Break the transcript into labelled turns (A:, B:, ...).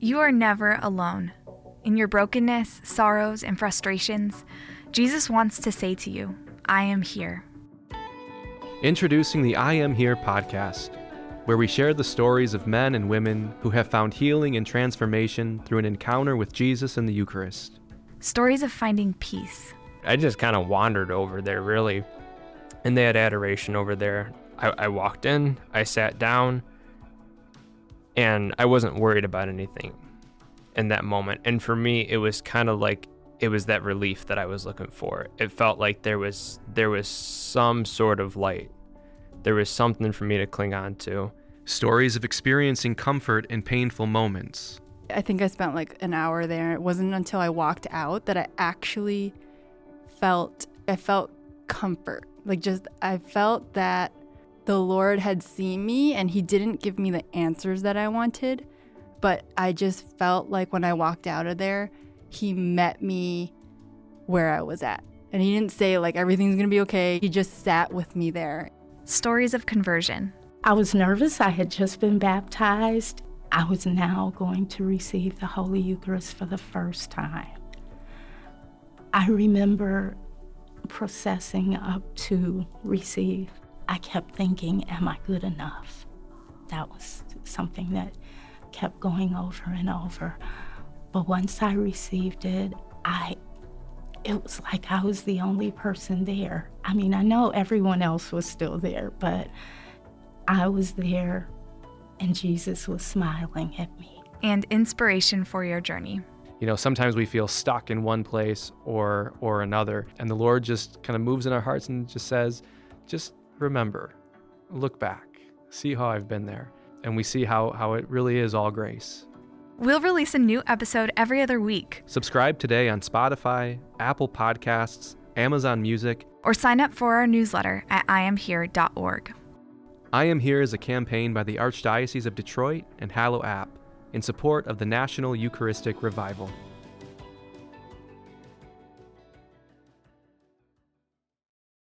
A: You are never alone. In your brokenness, sorrows, and frustrations, Jesus wants to say to you, I am here.
B: Introducing the I Am Here podcast, where we share the stories of men and women who have found healing and transformation through an encounter with Jesus in the Eucharist.
A: Stories of finding peace.
C: I just kind of wandered over there, really. And they had adoration over there. I, I walked in, I sat down, and I wasn't worried about anything in that moment. And for me, it was kind of like it was that relief that I was looking for. It felt like there was there was some sort of light. There was something for me to cling on to.
B: Stories of experiencing comfort in painful moments.
D: I think I spent like an hour there. It wasn't until I walked out that I actually felt I felt comfort. Like just I felt that the Lord had seen me and he didn't give me the answers that I wanted, but I just felt like when I walked out of there, he met me where I was at. And he didn't say like everything's going to be okay. He just sat with me there.
A: Stories of conversion.
E: I was nervous. I had just been baptized. I was now going to receive the Holy Eucharist for the first time. I remember processing up to receive. I kept thinking, Am I good enough? That was something that kept going over and over. But once I received it, I it was like I was the only person there. I mean, I know everyone else was still there, but I was there and Jesus was smiling at me.
A: And inspiration for your journey.
B: You know, sometimes we feel stuck in one place or or another, and the Lord just kind of moves in our hearts and just says, just remember, look back, see how I've been there. And we see how how it really is all grace.
A: We'll release a new episode every other week.
B: Subscribe today on Spotify, Apple Podcasts, Amazon Music,
A: or sign up for our newsletter at iamhere.org.
B: I Am Here is a campaign by the Archdiocese of Detroit and Hallow app in support of the National Eucharistic Revival.